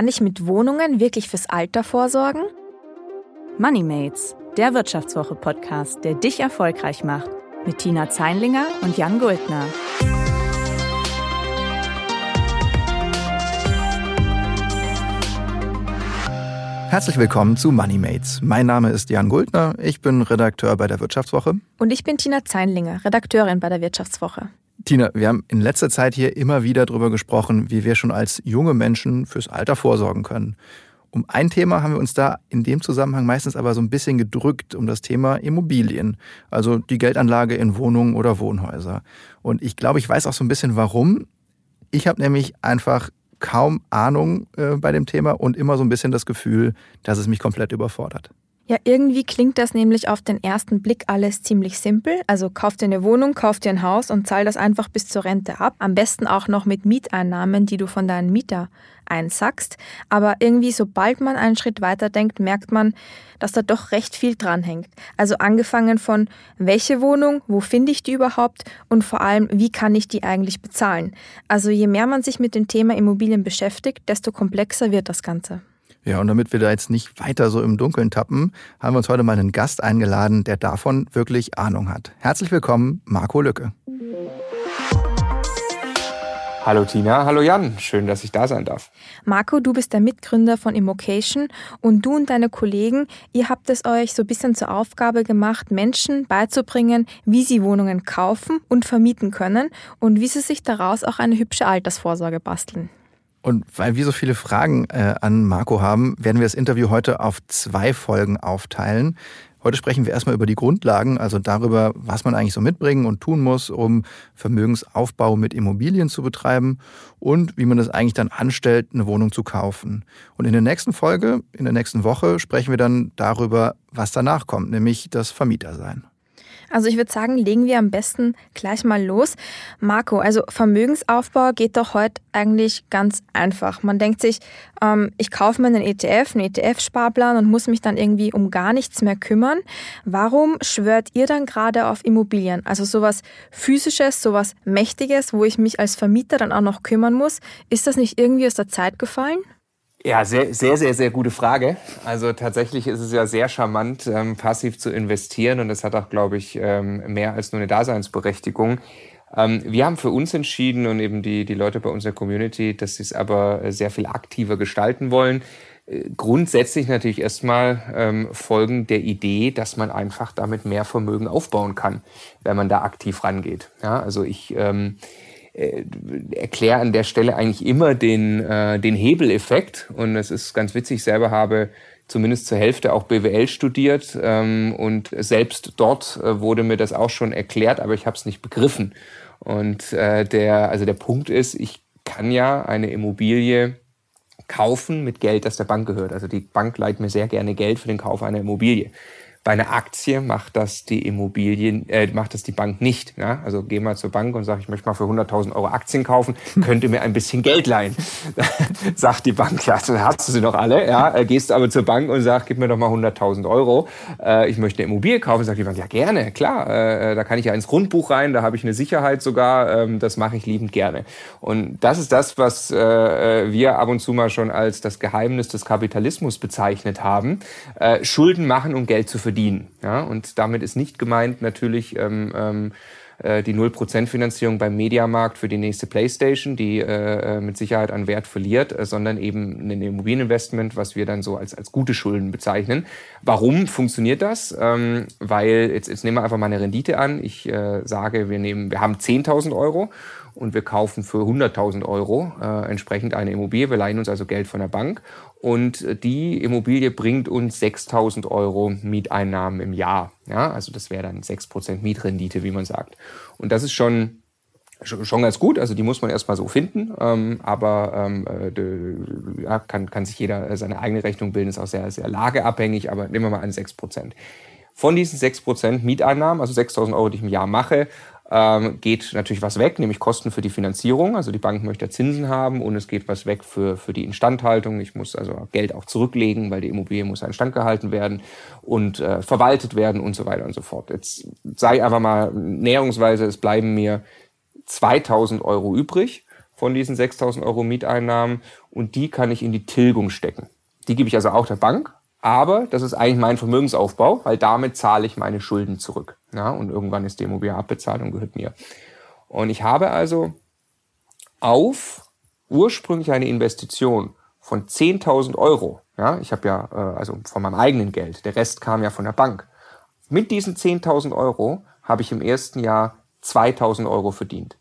Kann ich mit Wohnungen wirklich fürs Alter vorsorgen? Moneymates, der Wirtschaftswoche-Podcast, der dich erfolgreich macht. Mit Tina Zeinlinger und Jan Guldner. Herzlich willkommen zu Moneymates. Mein Name ist Jan Guldner, ich bin Redakteur bei der Wirtschaftswoche. Und ich bin Tina Zeinlinger, Redakteurin bei der Wirtschaftswoche. Tina, wir haben in letzter Zeit hier immer wieder darüber gesprochen, wie wir schon als junge Menschen fürs Alter vorsorgen können. Um ein Thema haben wir uns da in dem Zusammenhang meistens aber so ein bisschen gedrückt, um das Thema Immobilien, also die Geldanlage in Wohnungen oder Wohnhäuser. Und ich glaube, ich weiß auch so ein bisschen warum. Ich habe nämlich einfach kaum Ahnung äh, bei dem Thema und immer so ein bisschen das Gefühl, dass es mich komplett überfordert. Ja, irgendwie klingt das nämlich auf den ersten Blick alles ziemlich simpel. Also kauf dir eine Wohnung, kauf dir ein Haus und zahl das einfach bis zur Rente ab. Am besten auch noch mit Mieteinnahmen, die du von deinen Mieter einsackst. Aber irgendwie, sobald man einen Schritt weiter denkt, merkt man, dass da doch recht viel dranhängt. Also angefangen von, welche Wohnung, wo finde ich die überhaupt und vor allem, wie kann ich die eigentlich bezahlen. Also je mehr man sich mit dem Thema Immobilien beschäftigt, desto komplexer wird das Ganze. Ja, und damit wir da jetzt nicht weiter so im Dunkeln tappen, haben wir uns heute mal einen Gast eingeladen, der davon wirklich Ahnung hat. Herzlich willkommen, Marco Lücke. Hallo Tina, hallo Jan, schön, dass ich da sein darf. Marco, du bist der Mitgründer von Immocation und du und deine Kollegen, ihr habt es euch so ein bisschen zur Aufgabe gemacht, Menschen beizubringen, wie sie Wohnungen kaufen und vermieten können und wie sie sich daraus auch eine hübsche Altersvorsorge basteln. Und weil wir so viele Fragen äh, an Marco haben, werden wir das Interview heute auf zwei Folgen aufteilen. Heute sprechen wir erstmal über die Grundlagen, also darüber, was man eigentlich so mitbringen und tun muss, um Vermögensaufbau mit Immobilien zu betreiben und wie man es eigentlich dann anstellt, eine Wohnung zu kaufen. Und in der nächsten Folge, in der nächsten Woche, sprechen wir dann darüber, was danach kommt, nämlich das Vermietersein. Also ich würde sagen, legen wir am besten gleich mal los. Marco, also Vermögensaufbau geht doch heute eigentlich ganz einfach. Man denkt sich, ähm, ich kaufe mir einen ETF, einen ETF-Sparplan und muss mich dann irgendwie um gar nichts mehr kümmern. Warum schwört ihr dann gerade auf Immobilien? Also sowas physisches, sowas mächtiges, wo ich mich als Vermieter dann auch noch kümmern muss. Ist das nicht irgendwie aus der Zeit gefallen? Ja, sehr, sehr, sehr, sehr gute Frage. Also tatsächlich ist es ja sehr charmant, ähm, passiv zu investieren und das hat auch, glaube ich, ähm, mehr als nur eine Daseinsberechtigung. Ähm, wir haben für uns entschieden und eben die, die Leute bei unserer Community, dass sie es aber sehr viel aktiver gestalten wollen. Äh, grundsätzlich natürlich erstmal ähm, folgen der Idee, dass man einfach damit mehr Vermögen aufbauen kann, wenn man da aktiv rangeht. Ja, also ich ähm, äh, erkläre an der Stelle eigentlich immer den, äh, den Hebeleffekt. Und es ist ganz witzig, ich selber habe zumindest zur Hälfte auch BWL studiert ähm, und selbst dort äh, wurde mir das auch schon erklärt, aber ich habe es nicht begriffen. Und äh, der, also der Punkt ist, ich kann ja eine Immobilie kaufen mit Geld, das der Bank gehört. Also die Bank leiht mir sehr gerne Geld für den Kauf einer Immobilie. Bei einer Aktie macht das die Immobilien, äh, macht das die Bank nicht. Ja? Also geh mal zur Bank und sag, ich möchte mal für 100.000 Euro Aktien kaufen, könnte mir ein bisschen Geld leihen. sagt die Bank, ja, dann hast du sie noch alle. Ja? Äh, gehst aber zur Bank und sag, gib mir doch mal 100.000 Euro. Äh, ich möchte eine Immobilie kaufen. Sagt die Bank, ja gerne, klar. Äh, da kann ich ja ins Grundbuch rein, da habe ich eine Sicherheit sogar. Ähm, das mache ich liebend gerne. Und das ist das, was äh, äh, wir ab und zu mal schon als das Geheimnis des Kapitalismus bezeichnet haben. Äh, Schulden machen, um Geld zu verdienen verdienen. Ja? Und damit ist nicht gemeint natürlich ähm, ähm, äh, die 0% Finanzierung beim Mediamarkt für die nächste Playstation, die äh, äh, mit Sicherheit an Wert verliert, äh, sondern eben ein Immobilieninvestment, was wir dann so als, als gute Schulden bezeichnen. Warum funktioniert das? Ähm, weil, jetzt, jetzt nehmen wir einfach mal eine Rendite an. Ich äh, sage, wir nehmen, wir haben 10.000 Euro und wir kaufen für 100.000 Euro äh, entsprechend eine Immobilie. Wir leihen uns also Geld von der Bank und die Immobilie bringt uns 6.000 Euro Mieteinnahmen im Jahr. Ja, also das wäre dann 6% Mietrendite, wie man sagt. Und das ist schon schon ganz gut, also die muss man erstmal so finden, ähm, aber ähm, äh, ja, kann, kann sich jeder seine eigene Rechnung bilden, ist auch sehr, sehr lageabhängig, aber nehmen wir mal an 6%. Von diesen 6% Mieteinnahmen, also 6.000 Euro, die ich im Jahr mache, ähm, geht natürlich was weg, nämlich Kosten für die Finanzierung. Also die Bank möchte Zinsen haben und es geht was weg für, für die Instandhaltung. Ich muss also Geld auch zurücklegen, weil die Immobilie muss instand gehalten werden und äh, verwaltet werden und so weiter und so fort. Jetzt sei einfach mal näherungsweise, es bleiben mir 2000 Euro übrig von diesen 6000 Euro Mieteinnahmen und die kann ich in die Tilgung stecken. Die gebe ich also auch der Bank, aber das ist eigentlich mein Vermögensaufbau, weil damit zahle ich meine Schulden zurück. Ja, und irgendwann ist die Immobilie abbezahlt und gehört mir. Und ich habe also auf ursprünglich eine Investition von 10.000 Euro, ja, ich habe ja, äh, also von meinem eigenen Geld, der Rest kam ja von der Bank. Mit diesen 10.000 Euro habe ich im ersten Jahr 2.000 Euro verdient.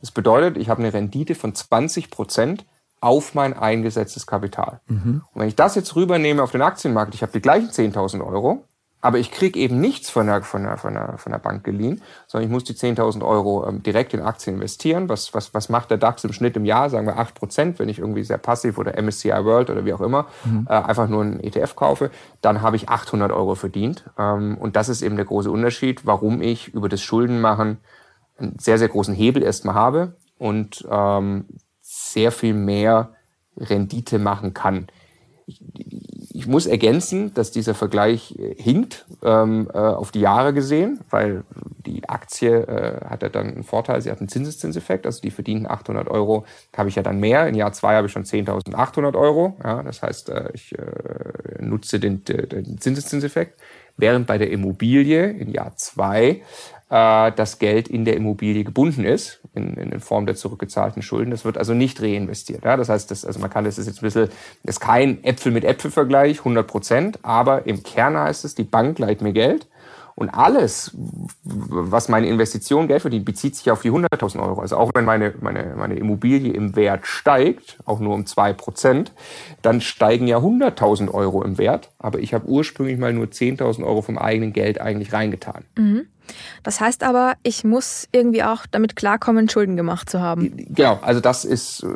Das bedeutet, ich habe eine Rendite von 20 Prozent auf mein eingesetztes Kapital. Mhm. Und wenn ich das jetzt rübernehme auf den Aktienmarkt, ich habe die gleichen 10.000 Euro, aber ich kriege eben nichts von der, von, der, von, der, von der Bank geliehen, sondern ich muss die 10.000 Euro ähm, direkt in Aktien investieren. Was, was, was macht der DAX im Schnitt im Jahr? Sagen wir 8 Prozent, wenn ich irgendwie sehr passiv oder MSCI World oder wie auch immer mhm. äh, einfach nur einen ETF kaufe, dann habe ich 800 Euro verdient. Ähm, und das ist eben der große Unterschied, warum ich über das Schuldenmachen einen sehr, sehr großen Hebel erstmal habe und ähm, sehr viel mehr Rendite machen kann. Ich, ich muss ergänzen, dass dieser Vergleich äh, hinkt ähm, äh, auf die Jahre gesehen, weil die Aktie äh, hat ja dann einen Vorteil, sie hat einen Zinseszinseffekt, also die verdienten 800 Euro, habe ich ja dann mehr. In Jahr zwei habe ich schon 10.800 Euro. Ja, das heißt, äh, ich äh, nutze den, den Zinseszinseffekt. Während bei der Immobilie in Jahr zwei äh, das Geld in der Immobilie gebunden ist, in, in Form der zurückgezahlten Schulden. Das wird also nicht reinvestiert. Ja? Das heißt, das, also man kann das ist jetzt ein bisschen, das ist kein Äpfel mit Äpfel-Vergleich, 100 Prozent, aber im Kern heißt es, die Bank leiht mir Geld und alles, was meine Investition Geld verdient, bezieht sich auf die 100.000 Euro. Also auch wenn meine, meine, meine Immobilie im Wert steigt, auch nur um zwei Prozent, dann steigen ja 100.000 Euro im Wert. Aber ich habe ursprünglich mal nur 10.000 Euro vom eigenen Geld eigentlich reingetan. Mhm. Das heißt aber, ich muss irgendwie auch damit klarkommen, Schulden gemacht zu haben. Genau, also das ist äh,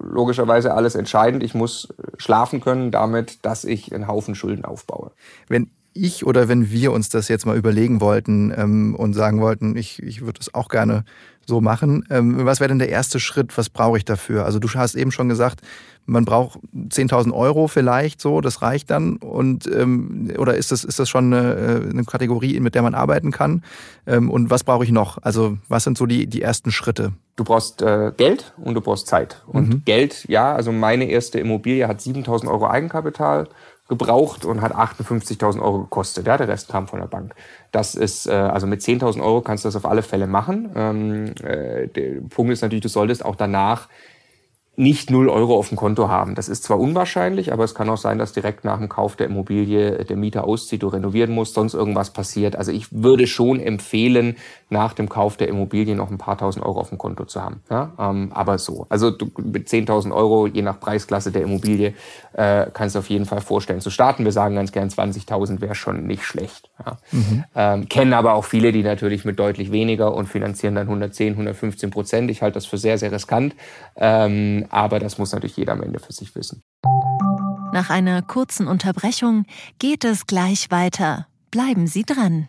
logischerweise alles entscheidend. Ich muss schlafen können damit, dass ich einen Haufen Schulden aufbaue. Wenn ich oder wenn wir uns das jetzt mal überlegen wollten ähm, und sagen wollten, ich, ich würde es auch gerne so machen, ähm, was wäre denn der erste Schritt? Was brauche ich dafür? Also du hast eben schon gesagt, man braucht 10.000 Euro vielleicht so, das reicht dann und ähm, oder ist das ist das schon eine, äh, eine Kategorie, mit der man arbeiten kann? Ähm, und was brauche ich noch? Also was sind so die die ersten Schritte? Du brauchst äh, Geld und du brauchst Zeit. Und mhm. Geld, ja, also meine erste Immobilie hat 7.000 Euro Eigenkapital gebraucht und hat 58.000 Euro gekostet. Ja, der Rest kam von der Bank. Das ist, äh, also mit 10.000 Euro kannst du das auf alle Fälle machen. Ähm, äh, der Punkt ist natürlich, du solltest auch danach nicht null Euro auf dem Konto haben. Das ist zwar unwahrscheinlich, aber es kann auch sein, dass direkt nach dem Kauf der Immobilie der Mieter auszieht, du renovieren musst, sonst irgendwas passiert. Also ich würde schon empfehlen, nach dem Kauf der Immobilie noch ein paar tausend Euro auf dem Konto zu haben. Ja, ähm, aber so. Also du, mit 10.000 Euro, je nach Preisklasse der Immobilie, äh, kannst du auf jeden Fall vorstellen zu starten. Wir sagen ganz gern 20.000 wäre schon nicht schlecht. Ja. Mhm. Ähm, kennen aber auch viele, die natürlich mit deutlich weniger und finanzieren dann 110, 115 Prozent. Ich halte das für sehr, sehr riskant. Ähm, aber das muss natürlich jeder am Ende für sich wissen. Nach einer kurzen Unterbrechung geht es gleich weiter. Bleiben Sie dran.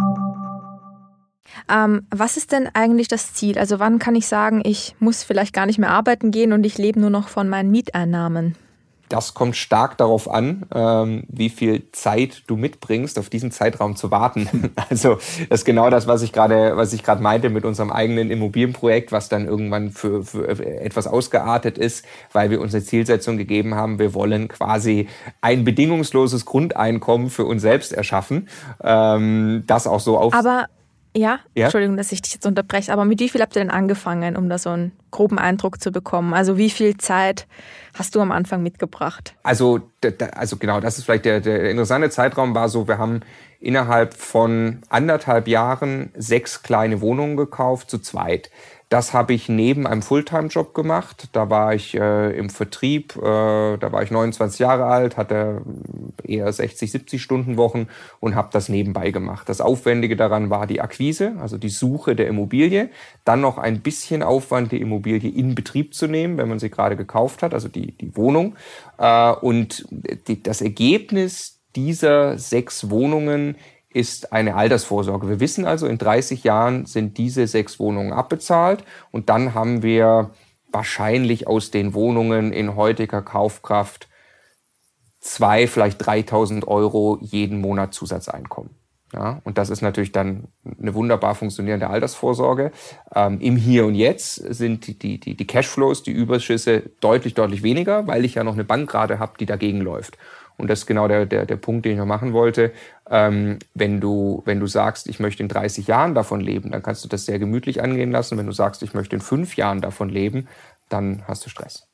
Ähm, was ist denn eigentlich das Ziel? Also wann kann ich sagen, ich muss vielleicht gar nicht mehr arbeiten gehen und ich lebe nur noch von meinen Mieteinnahmen? Das kommt stark darauf an, ähm, wie viel Zeit du mitbringst, auf diesen Zeitraum zu warten. Also das ist genau das, was ich gerade, was ich gerade meinte mit unserem eigenen Immobilienprojekt, was dann irgendwann für, für etwas ausgeartet ist, weil wir unsere Zielsetzung gegeben haben. Wir wollen quasi ein bedingungsloses Grundeinkommen für uns selbst erschaffen, ähm, das auch so auf. Aber ja? ja, Entschuldigung, dass ich dich jetzt unterbreche, aber mit wie viel habt ihr denn angefangen, um da so einen groben Eindruck zu bekommen? Also wie viel Zeit hast du am Anfang mitgebracht? Also, also genau, das ist vielleicht der, der interessante Zeitraum war so, wir haben innerhalb von anderthalb Jahren sechs kleine Wohnungen gekauft, zu zweit. Das habe ich neben einem Fulltime-Job gemacht. Da war ich äh, im Vertrieb, äh, da war ich 29 Jahre alt, hatte eher 60, 70 Stunden Wochen und habe das nebenbei gemacht. Das Aufwendige daran war die Akquise, also die Suche der Immobilie. Dann noch ein bisschen Aufwand, die Immobilie in Betrieb zu nehmen, wenn man sie gerade gekauft hat, also die, die Wohnung. Äh, und die, das Ergebnis dieser sechs Wohnungen ist eine Altersvorsorge. Wir wissen also, in 30 Jahren sind diese sechs Wohnungen abbezahlt und dann haben wir wahrscheinlich aus den Wohnungen in heutiger Kaufkraft zwei, vielleicht 3000 Euro jeden Monat Zusatzeinkommen. Ja, und das ist natürlich dann eine wunderbar funktionierende Altersvorsorge. Ähm, Im Hier und Jetzt sind die, die, die Cashflows, die Überschüsse deutlich, deutlich weniger, weil ich ja noch eine Bank gerade habe, die dagegen läuft. Und das ist genau der, der, der Punkt, den ich noch machen wollte. Ähm, wenn, du, wenn du sagst, ich möchte in 30 Jahren davon leben, dann kannst du das sehr gemütlich angehen lassen. Wenn du sagst, ich möchte in fünf Jahren davon leben, dann hast du Stress.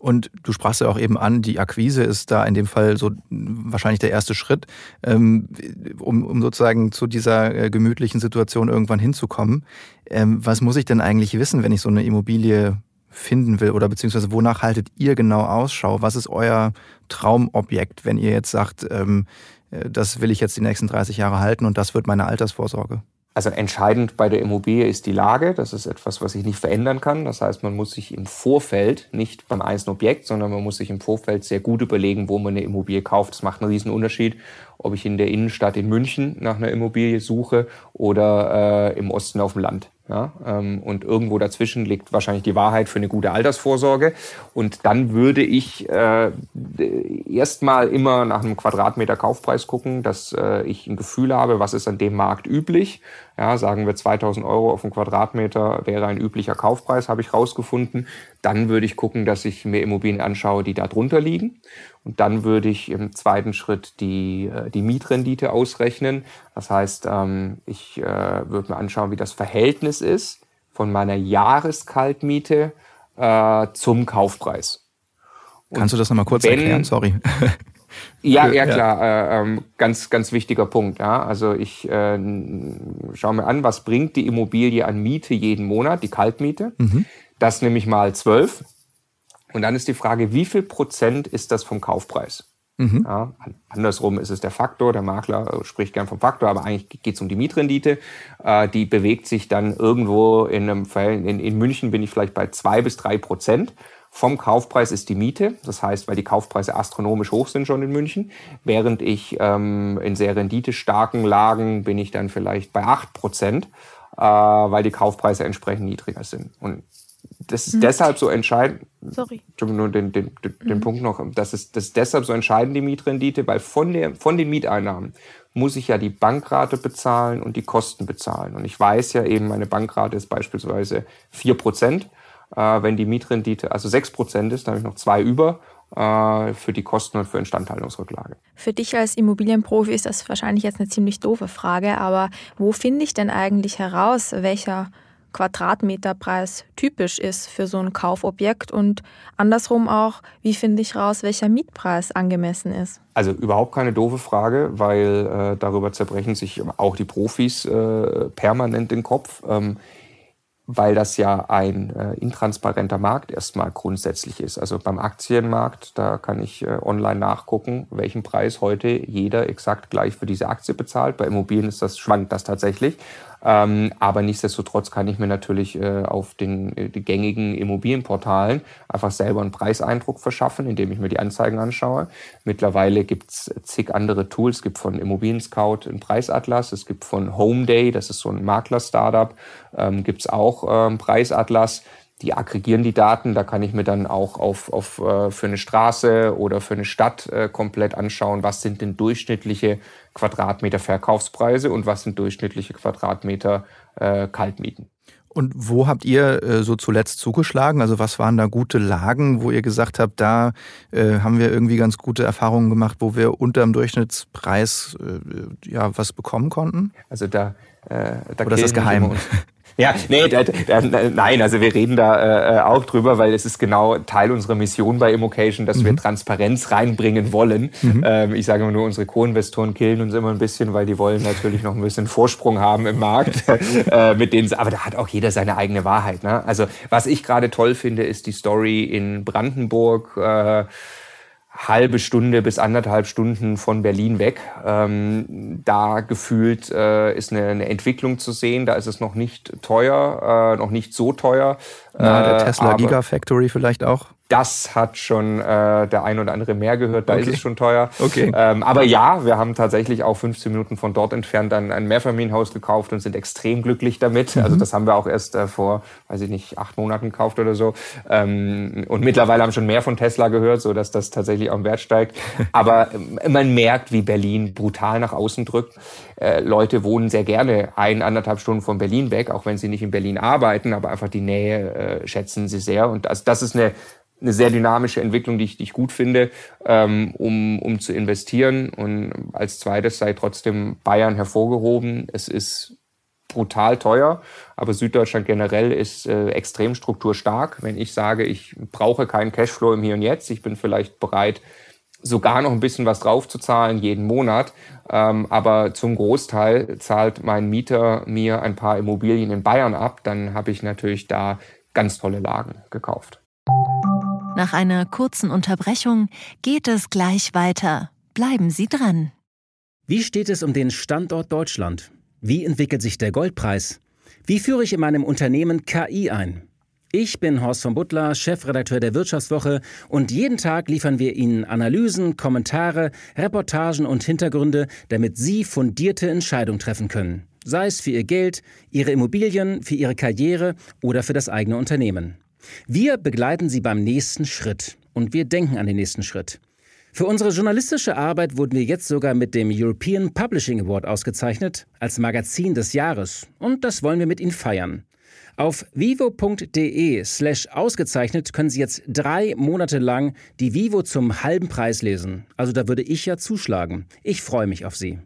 Und du sprachst ja auch eben an, die Akquise ist da in dem Fall so wahrscheinlich der erste Schritt, ähm, um, um sozusagen zu dieser äh, gemütlichen Situation irgendwann hinzukommen. Ähm, was muss ich denn eigentlich wissen, wenn ich so eine Immobilie finden will oder beziehungsweise wonach haltet ihr genau Ausschau? Was ist euer Traumobjekt, wenn ihr jetzt sagt, ähm, äh, das will ich jetzt die nächsten 30 Jahre halten und das wird meine Altersvorsorge? Also entscheidend bei der Immobilie ist die Lage. Das ist etwas, was ich nicht verändern kann. Das heißt, man muss sich im Vorfeld, nicht beim einzelnen Objekt, sondern man muss sich im Vorfeld sehr gut überlegen, wo man eine Immobilie kauft. Das macht einen riesen Unterschied, ob ich in der Innenstadt in München nach einer Immobilie suche oder äh, im Osten auf dem Land. Ja, ähm, und irgendwo dazwischen liegt wahrscheinlich die Wahrheit für eine gute Altersvorsorge. Und dann würde ich äh, erstmal immer nach einem Quadratmeter Kaufpreis gucken, dass äh, ich ein Gefühl habe, was ist an dem Markt üblich. Ja, sagen wir 2000 Euro auf einen Quadratmeter wäre ein üblicher Kaufpreis, habe ich rausgefunden. Dann würde ich gucken, dass ich mir Immobilien anschaue, die da drunter liegen. Und dann würde ich im zweiten Schritt die, äh, die Mietrendite ausrechnen. Das heißt, ähm, ich äh, würde mir anschauen, wie das Verhältnis ist von meiner Jahreskaltmiete äh, zum Kaufpreis. Und Kannst du das nochmal kurz wenn, erklären? Sorry. Ja, ja klar, Äh, ähm, ganz, ganz wichtiger Punkt. Ja. Also ich äh, schaue mir an, was bringt die Immobilie an Miete jeden Monat, die Kaltmiete. Mhm. Das nehme ich mal zwölf. Und dann ist die Frage, wie viel Prozent ist das vom Kaufpreis? Mhm. Ja, andersrum ist es der Faktor, der Makler spricht gern vom Faktor, aber eigentlich geht es um die Mietrendite. Äh, die bewegt sich dann irgendwo in einem Fall, in, in München bin ich vielleicht bei zwei bis drei Prozent. Vom Kaufpreis ist die Miete, das heißt, weil die Kaufpreise astronomisch hoch sind schon in München, während ich ähm, in sehr renditestarken Lagen bin ich dann vielleicht bei acht Prozent, äh, weil die Kaufpreise entsprechend niedriger sind. Und das ist mhm. deshalb so entscheidend. Sorry. Nur den, den, den, mhm. den Punkt noch. Das ist, das ist deshalb so entscheidend, die Mietrendite, weil von, der, von den Mieteinnahmen muss ich ja die Bankrate bezahlen und die Kosten bezahlen. Und ich weiß ja eben, meine Bankrate ist beispielsweise vier Prozent. Äh, wenn die Mietrendite also sechs Prozent ist, dann habe ich noch zwei über äh, für die Kosten und für Instandhaltungsrücklage. Für dich als Immobilienprofi ist das wahrscheinlich jetzt eine ziemlich doofe Frage, aber wo finde ich denn eigentlich heraus, welcher Quadratmeterpreis typisch ist für so ein Kaufobjekt und andersrum auch, wie finde ich raus, welcher Mietpreis angemessen ist? Also überhaupt keine doofe Frage, weil äh, darüber zerbrechen sich auch die Profis äh, permanent den Kopf. Ähm, weil das ja ein äh, intransparenter Markt erstmal grundsätzlich ist. Also beim Aktienmarkt, da kann ich äh, online nachgucken, welchen Preis heute jeder exakt gleich für diese Aktie bezahlt. Bei Immobilien ist das, schwankt das tatsächlich. Ähm, aber nichtsdestotrotz kann ich mir natürlich äh, auf den, äh, gängigen Immobilienportalen einfach selber einen Preiseindruck verschaffen, indem ich mir die Anzeigen anschaue. Mittlerweile gibt's zig andere Tools. Es gibt von Immobilien Scout einen Preisatlas, es gibt von Home Day, das ist so ein Makler-Startup, ähm, gibt's auch ähm, Preisatlas die aggregieren die Daten. Da kann ich mir dann auch auf, auf, äh, für eine Straße oder für eine Stadt äh, komplett anschauen, was sind denn durchschnittliche Quadratmeter Verkaufspreise und was sind durchschnittliche Quadratmeter äh, Kaltmieten. Und wo habt ihr äh, so zuletzt zugeschlagen? Also was waren da gute Lagen, wo ihr gesagt habt, da äh, haben wir irgendwie ganz gute Erfahrungen gemacht, wo wir unter dem Durchschnittspreis äh, ja was bekommen konnten? Also da Äh, da Oder ist das geheim? Ja, nee, da, da, nein, also wir reden da äh, auch drüber, weil es ist genau Teil unserer Mission bei Immocation, dass mhm. wir Transparenz reinbringen wollen. Mhm. Ähm, ich sage immer nur, unsere Co-Investoren killen uns immer ein bisschen, weil die wollen natürlich noch ein bisschen Vorsprung haben im Markt. äh, mit denen, aber da hat auch jeder seine eigene Wahrheit. Ne? Also was ich gerade toll finde, ist die Story in Brandenburg. Äh, halbe Stunde bis anderthalb Stunden von Berlin weg. Ähm, da gefühlt äh, ist eine, eine, Entwicklung zu sehen. Da ist es noch nicht teuer, äh, noch nicht so teuer. Na, der äh, Tesla Gigafactory vielleicht auch? Das hat schon äh, der ein oder andere mehr gehört, da okay. ist es schon teuer. Okay. Ähm, aber ja, wir haben tatsächlich auch 15 Minuten von dort entfernt ein, ein Mehrfamilienhaus gekauft und sind extrem glücklich damit. Mhm. Also das haben wir auch erst äh, vor, weiß ich nicht, acht Monaten gekauft oder so. Ähm, und mittlerweile haben schon mehr von Tesla gehört, so dass das tatsächlich auch im Wert steigt. Aber äh, man merkt, wie Berlin brutal nach außen drückt. Äh, Leute wohnen sehr gerne ein, anderthalb Stunden von Berlin weg, auch wenn sie nicht in Berlin arbeiten, aber einfach die Nähe äh, schätzen sie sehr. Und das, das ist eine eine sehr dynamische Entwicklung, die ich, die ich gut finde, ähm, um, um zu investieren. Und als zweites sei trotzdem Bayern hervorgehoben. Es ist brutal teuer, aber Süddeutschland generell ist äh, extrem strukturstark. Wenn ich sage, ich brauche keinen Cashflow im Hier und Jetzt, ich bin vielleicht bereit, sogar noch ein bisschen was draufzuzahlen jeden Monat, ähm, aber zum Großteil zahlt mein Mieter mir ein paar Immobilien in Bayern ab, dann habe ich natürlich da ganz tolle Lagen gekauft. Nach einer kurzen Unterbrechung geht es gleich weiter. Bleiben Sie dran. Wie steht es um den Standort Deutschland? Wie entwickelt sich der Goldpreis? Wie führe ich in meinem Unternehmen KI ein? Ich bin Horst von Butler, Chefredakteur der Wirtschaftswoche und jeden Tag liefern wir Ihnen Analysen, Kommentare, Reportagen und Hintergründe, damit Sie fundierte Entscheidungen treffen können. Sei es für Ihr Geld, Ihre Immobilien, für Ihre Karriere oder für das eigene Unternehmen. Wir begleiten Sie beim nächsten Schritt und wir denken an den nächsten Schritt. Für unsere journalistische Arbeit wurden wir jetzt sogar mit dem European Publishing Award ausgezeichnet als Magazin des Jahres und das wollen wir mit Ihnen feiern. Auf vivo.de slash ausgezeichnet können Sie jetzt drei Monate lang die Vivo zum halben Preis lesen. Also da würde ich ja zuschlagen. Ich freue mich auf Sie.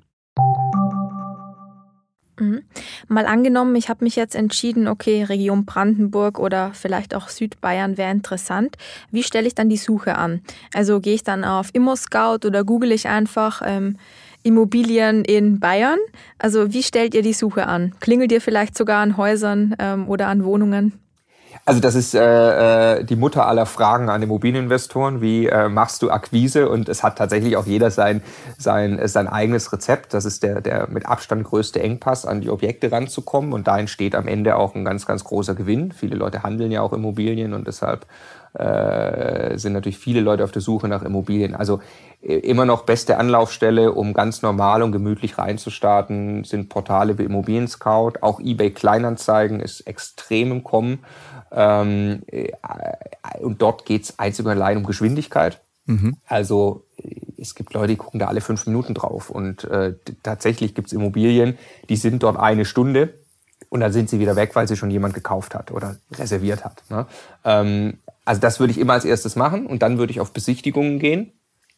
Mhm. Mal angenommen, ich habe mich jetzt entschieden, okay, Region Brandenburg oder vielleicht auch Südbayern wäre interessant. Wie stelle ich dann die Suche an? Also gehe ich dann auf ImmoScout oder google ich einfach ähm, Immobilien in Bayern? Also wie stellt ihr die Suche an? Klingelt ihr vielleicht sogar an Häusern ähm, oder an Wohnungen? Also das ist äh, äh, die Mutter aller Fragen an Immobilieninvestoren. Wie äh, machst du Akquise? Und es hat tatsächlich auch jeder sein, sein, äh, sein eigenes Rezept. Das ist der, der mit Abstand größte Engpass, an die Objekte ranzukommen. Und da entsteht am Ende auch ein ganz, ganz großer Gewinn. Viele Leute handeln ja auch Immobilien und deshalb äh, sind natürlich viele Leute auf der Suche nach Immobilien. Also äh, immer noch beste Anlaufstelle, um ganz normal und gemütlich reinzustarten, sind Portale wie Immobilien Scout. Auch eBay Kleinanzeigen ist extrem im Kommen. Ähm, äh, und dort geht es einzig und allein um Geschwindigkeit. Mhm. Also es gibt Leute, die gucken da alle fünf Minuten drauf. Und äh, tatsächlich gibt es Immobilien, die sind dort eine Stunde und dann sind sie wieder weg, weil sie schon jemand gekauft hat oder reserviert hat. Ne? Ähm, also das würde ich immer als erstes machen und dann würde ich auf Besichtigungen gehen.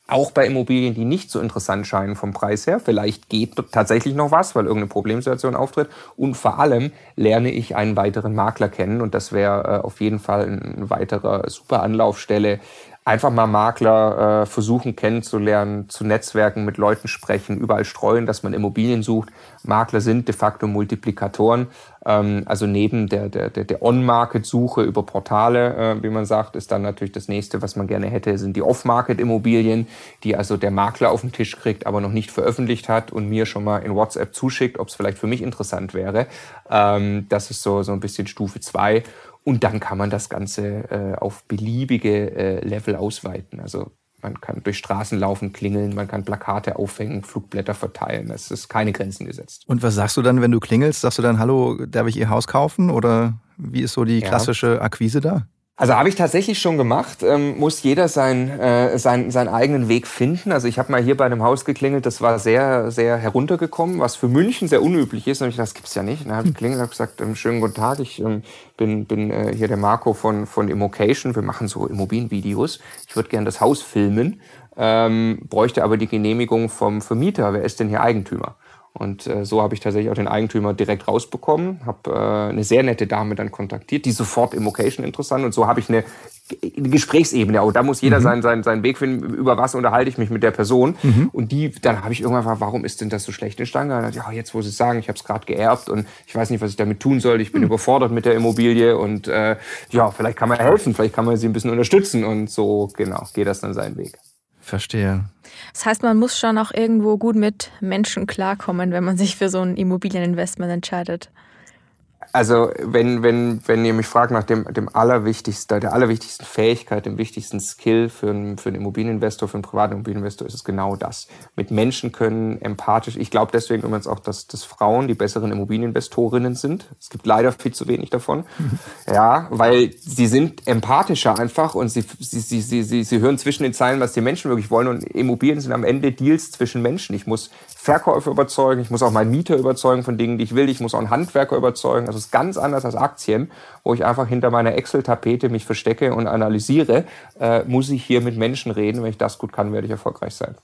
Auch bei Immobilien, die nicht so interessant scheinen vom Preis her. Vielleicht geht tatsächlich noch was, weil irgendeine Problemsituation auftritt. Und vor allem lerne ich einen weiteren Makler kennen. Und das wäre äh, auf jeden Fall eine weitere super Anlaufstelle einfach mal Makler äh, versuchen kennenzulernen, zu Netzwerken, mit Leuten sprechen, überall streuen, dass man Immobilien sucht. Makler sind de facto Multiplikatoren. Ähm, also neben der, der, der On-Market-Suche über Portale, äh, wie man sagt, ist dann natürlich das nächste, was man gerne hätte, sind die Off-Market-Immobilien, die also der Makler auf den Tisch kriegt, aber noch nicht veröffentlicht hat und mir schon mal in WhatsApp zuschickt, ob es vielleicht für mich interessant wäre. Ähm, das ist so, so ein bisschen Stufe zwei und dann kann man das Ganze äh, auf beliebige äh, Level ausweiten. Also man kann durch Straßen laufen, klingeln, man kann Plakate aufhängen, Flugblätter verteilen. Es ist keine Grenzen gesetzt. Und was sagst du dann, wenn du klingelst? Sagst du dann, hallo, darf ich Ihr Haus kaufen? Oder wie ist so die klassische Akquise da? Also habe ich tatsächlich schon gemacht. Ähm, muss jeder sein, äh, sein, seinen eigenen Weg finden. Also ich habe mal hier bei einem Haus geklingelt, das war sehr, sehr heruntergekommen, was für München sehr unüblich ist. Und ich dachte, das gibt's ja nicht. Und dann habe ich geklingelt und habe gesagt, ähm, schönen guten Tag, ich ähm, bin, bin äh, hier der Marco von, von Immocation. Wir machen so Immobilienvideos. Ich würde gerne das Haus filmen, ähm, bräuchte aber die Genehmigung vom Vermieter. Wer ist denn hier Eigentümer? Und äh, so habe ich tatsächlich auch den Eigentümer direkt rausbekommen, habe äh, eine sehr nette Dame dann kontaktiert, die sofort Immocation interessant und so habe ich eine, eine Gesprächsebene. Auch da muss jeder mhm. seinen, seinen, seinen Weg finden, über was unterhalte ich mich mit der Person. Mhm. Und die, dann habe ich irgendwann gefragt, warum ist denn das so schlecht in Stange? Ja, jetzt muss ich sagen, ich habe es gerade geerbt und ich weiß nicht, was ich damit tun soll. Ich bin mhm. überfordert mit der Immobilie und äh, ja, vielleicht kann man helfen, vielleicht kann man sie ein bisschen unterstützen und so genau geht das dann seinen Weg. Verstehe. Das heißt, man muss schon auch irgendwo gut mit Menschen klarkommen, wenn man sich für so ein Immobilieninvestment entscheidet. Also wenn, wenn, wenn ihr mich fragt nach dem, dem allerwichtigsten, der allerwichtigsten Fähigkeit, dem wichtigsten Skill für einen, für einen Immobilieninvestor, für einen privaten Immobilieninvestor, ist es genau das. Mit Menschen können, empathisch. Ich glaube deswegen übrigens auch, dass, dass Frauen die besseren Immobilieninvestorinnen sind. Es gibt leider viel zu wenig davon. Ja, weil sie sind empathischer einfach und sie, sie, sie, sie, sie, sie hören zwischen den Zeilen, was die Menschen wirklich wollen. Und Immobilien sind am Ende Deals zwischen Menschen. Ich muss Verkäufer überzeugen, ich muss auch meinen Mieter überzeugen von Dingen, die ich will, ich muss auch einen Handwerker überzeugen. Also es ist ganz anders als Aktien, wo ich einfach hinter meiner Excel-Tapete mich verstecke und analysiere. Äh, muss ich hier mit Menschen reden? Wenn ich das gut kann, werde ich erfolgreich sein.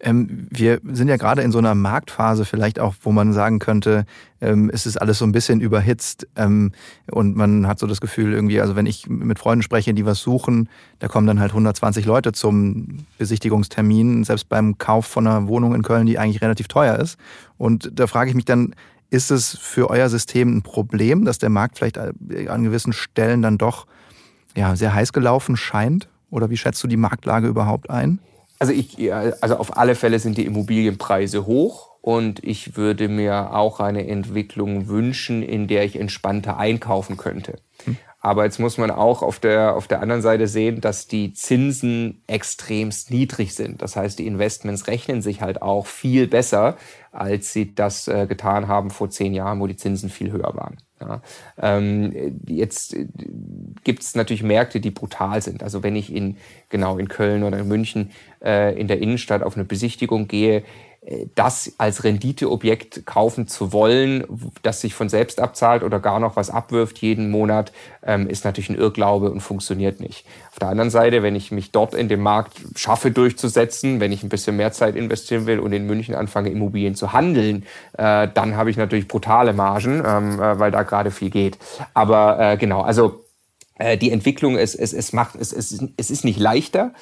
Ähm, wir sind ja gerade in so einer Marktphase vielleicht auch, wo man sagen könnte, ähm, es ist alles so ein bisschen überhitzt ähm, und man hat so das Gefühl irgendwie, also wenn ich mit Freunden spreche, die was suchen, da kommen dann halt 120 Leute zum Besichtigungstermin, selbst beim Kauf von einer Wohnung in Köln, die eigentlich relativ teuer ist. Und da frage ich mich dann, ist es für euer System ein Problem, dass der Markt vielleicht an gewissen Stellen dann doch ja, sehr heiß gelaufen scheint? Oder wie schätzt du die Marktlage überhaupt ein? Also, ich, also auf alle Fälle sind die Immobilienpreise hoch und ich würde mir auch eine Entwicklung wünschen, in der ich entspannter einkaufen könnte. Hm. Aber jetzt muss man auch auf der, auf der anderen Seite sehen, dass die Zinsen extremst niedrig sind. Das heißt, die Investments rechnen sich halt auch viel besser, als sie das äh, getan haben vor zehn Jahren, wo die Zinsen viel höher waren. Ja, ähm, jetzt äh, gibt es natürlich Märkte, die brutal sind. Also wenn ich in genau in Köln oder in München äh, in der Innenstadt auf eine Besichtigung gehe, das als Renditeobjekt kaufen zu wollen, das sich von selbst abzahlt oder gar noch was abwirft jeden Monat, ähm, ist natürlich ein Irrglaube und funktioniert nicht. Auf der anderen Seite, wenn ich mich dort in dem Markt schaffe durchzusetzen, wenn ich ein bisschen mehr Zeit investieren will und in München anfange, Immobilien zu handeln, äh, dann habe ich natürlich brutale Margen, ähm, äh, weil da gerade viel geht. Aber äh, genau, also die Entwicklung, es, es, es macht, es, es, es ist nicht leichter,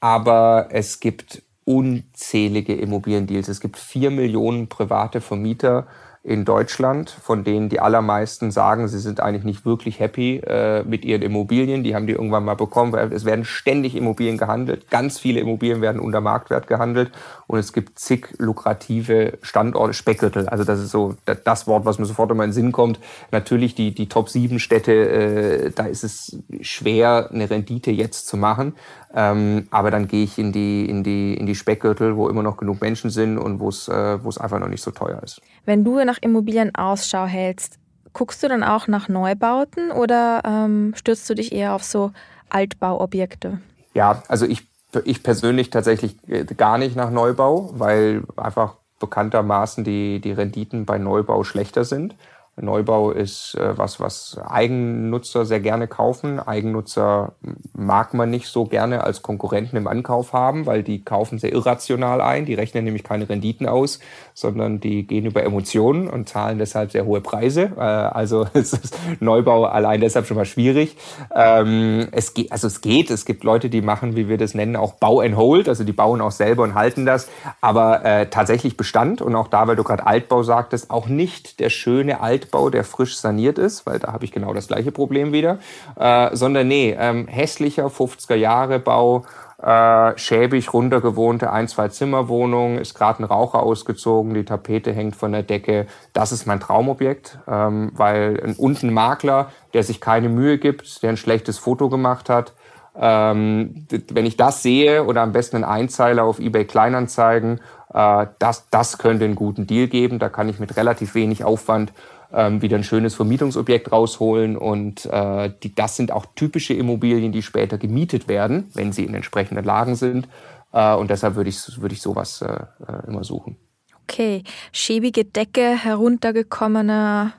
aber es gibt unzählige Immobiliendeals. Es gibt vier Millionen private Vermieter in Deutschland, von denen die allermeisten sagen, sie sind eigentlich nicht wirklich happy äh, mit ihren Immobilien. Die haben die irgendwann mal bekommen, weil es werden ständig Immobilien gehandelt. Ganz viele Immobilien werden unter Marktwert gehandelt und es gibt zig lukrative Standorte, Speckgürtel. Also das ist so das Wort, was mir sofort in meinen Sinn kommt. Natürlich die, die Top 7 Städte, äh, da ist es schwer, eine Rendite jetzt zu machen. Ähm, aber dann gehe ich in die, in, die, in die Speckgürtel, wo immer noch genug Menschen sind und wo es äh, wo es einfach noch nicht so teuer ist. Wenn du nach Immobilien Ausschau hältst, guckst du dann auch nach Neubauten oder ähm, stürzt du dich eher auf so Altbauobjekte? Ja, also ich, ich persönlich tatsächlich äh, gar nicht nach Neubau, weil einfach bekanntermaßen die, die Renditen bei Neubau schlechter sind. Neubau ist äh, was, was Eigennutzer sehr gerne kaufen. Eigennutzer mag man nicht so gerne als Konkurrenten im Ankauf haben, weil die kaufen sehr irrational ein. Die rechnen nämlich keine Renditen aus, sondern die gehen über Emotionen und zahlen deshalb sehr hohe Preise. Äh, also es ist Neubau allein deshalb schon mal schwierig. Ähm, es geht, also es geht. Es gibt Leute, die machen, wie wir das nennen, auch Bau and Hold. Also die bauen auch selber und halten das. Aber äh, tatsächlich Bestand und auch da, weil du gerade Altbau sagtest, auch nicht der schöne Alt Altbau, der frisch saniert ist, weil da habe ich genau das gleiche Problem wieder, äh, sondern nee, ähm, hässlicher 50er Jahre Bau, äh, schäbig runtergewohnte ein, zwei Zimmerwohnung, ist gerade ein Raucher ausgezogen, die Tapete hängt von der Decke. Das ist mein Traumobjekt, ähm, weil ein, und ein Makler, der sich keine Mühe gibt, der ein schlechtes Foto gemacht hat, ähm, wenn ich das sehe oder am besten einen Einzeiler auf eBay Kleinanzeigen, äh, das, das könnte einen guten Deal geben. Da kann ich mit relativ wenig Aufwand ähm, wieder ein schönes Vermietungsobjekt rausholen. Und äh, die, das sind auch typische Immobilien, die später gemietet werden, wenn sie in entsprechenden Lagen sind. Äh, und deshalb würde ich, würde ich sowas äh, äh immer suchen. Okay, schäbige Decke, heruntergekommene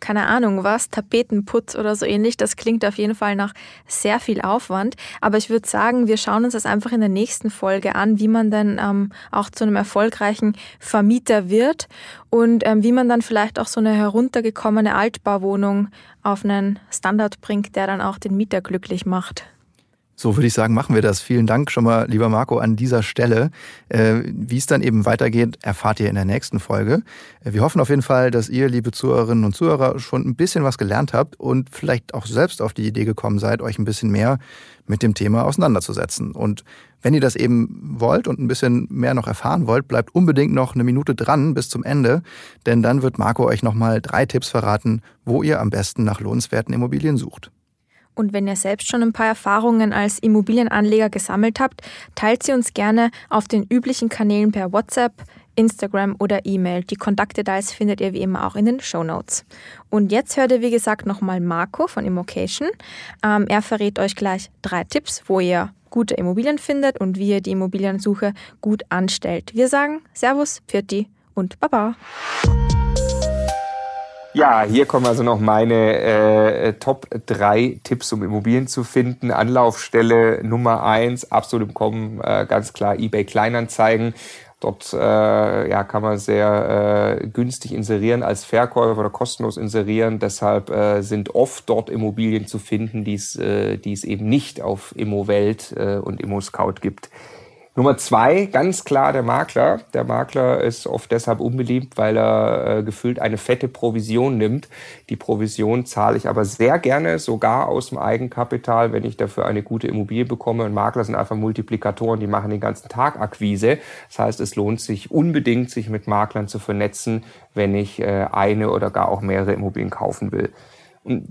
keine Ahnung was, Tapetenputz oder so ähnlich. Das klingt auf jeden Fall nach sehr viel Aufwand. Aber ich würde sagen, wir schauen uns das einfach in der nächsten Folge an, wie man dann ähm, auch zu einem erfolgreichen Vermieter wird und ähm, wie man dann vielleicht auch so eine heruntergekommene Altbauwohnung auf einen Standard bringt, der dann auch den Mieter glücklich macht. So würde ich sagen, machen wir das. Vielen Dank schon mal, lieber Marco, an dieser Stelle. Äh, wie es dann eben weitergeht, erfahrt ihr in der nächsten Folge. Äh, wir hoffen auf jeden Fall, dass ihr, liebe Zuhörerinnen und Zuhörer, schon ein bisschen was gelernt habt und vielleicht auch selbst auf die Idee gekommen seid, euch ein bisschen mehr mit dem Thema auseinanderzusetzen. Und wenn ihr das eben wollt und ein bisschen mehr noch erfahren wollt, bleibt unbedingt noch eine Minute dran bis zum Ende, denn dann wird Marco euch nochmal drei Tipps verraten, wo ihr am besten nach lohnenswerten Immobilien sucht. Und wenn ihr selbst schon ein paar Erfahrungen als Immobilienanleger gesammelt habt, teilt sie uns gerne auf den üblichen Kanälen per WhatsApp, Instagram oder E-Mail. Die Kontaktdetails findet ihr wie immer auch in den Show Notes. Und jetzt hört ihr wie gesagt nochmal Marco von Immocation. Ähm, er verrät euch gleich drei Tipps, wo ihr gute Immobilien findet und wie ihr die Immobiliensuche gut anstellt. Wir sagen Servus, Pfirti und Baba. Ja, hier kommen also noch meine äh, Top 3 Tipps, um Immobilien zu finden. Anlaufstelle Nummer 1, absolut im Kommen, äh, ganz klar eBay Kleinanzeigen. Dort äh, ja, kann man sehr äh, günstig inserieren als Verkäufer oder kostenlos inserieren. Deshalb äh, sind oft dort Immobilien zu finden, die äh, es eben nicht auf Immowelt äh, und ImmoScout gibt. Nummer zwei, ganz klar der Makler. Der Makler ist oft deshalb unbeliebt, weil er äh, gefühlt eine fette Provision nimmt. Die Provision zahle ich aber sehr gerne, sogar aus dem Eigenkapital, wenn ich dafür eine gute Immobilie bekomme. Und Makler sind einfach Multiplikatoren, die machen den ganzen Tag Akquise. Das heißt, es lohnt sich unbedingt, sich mit Maklern zu vernetzen, wenn ich äh, eine oder gar auch mehrere Immobilien kaufen will.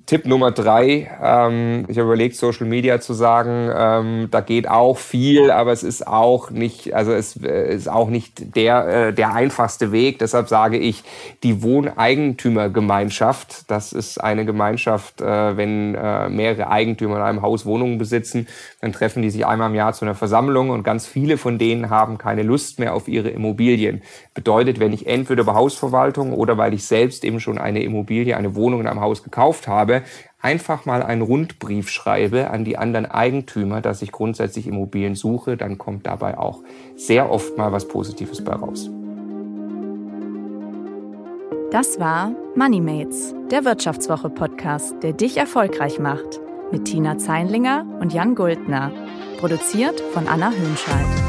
Tipp Nummer drei, ähm, ich habe überlegt, Social Media zu sagen, ähm, da geht auch viel, aber es ist auch nicht, also es äh, ist auch nicht der, äh, der einfachste Weg. Deshalb sage ich, die Wohneigentümergemeinschaft, das ist eine Gemeinschaft, äh, wenn äh, mehrere Eigentümer in einem Haus Wohnungen besitzen, dann treffen die sich einmal im Jahr zu einer Versammlung und ganz viele von denen haben keine Lust mehr auf ihre Immobilien. Bedeutet, wenn ich entweder über Hausverwaltung oder weil ich selbst eben schon eine Immobilie, eine Wohnung in einem Haus gekauft gekauft habe, einfach mal einen Rundbrief schreibe an die anderen Eigentümer, dass ich grundsätzlich Immobilien suche, dann kommt dabei auch sehr oft mal was Positives bei raus. Das war MoneyMates, der Wirtschaftswoche-Podcast, der dich erfolgreich macht. Mit Tina Zeinlinger und Jan Guldner. Produziert von Anna Höhnscheid.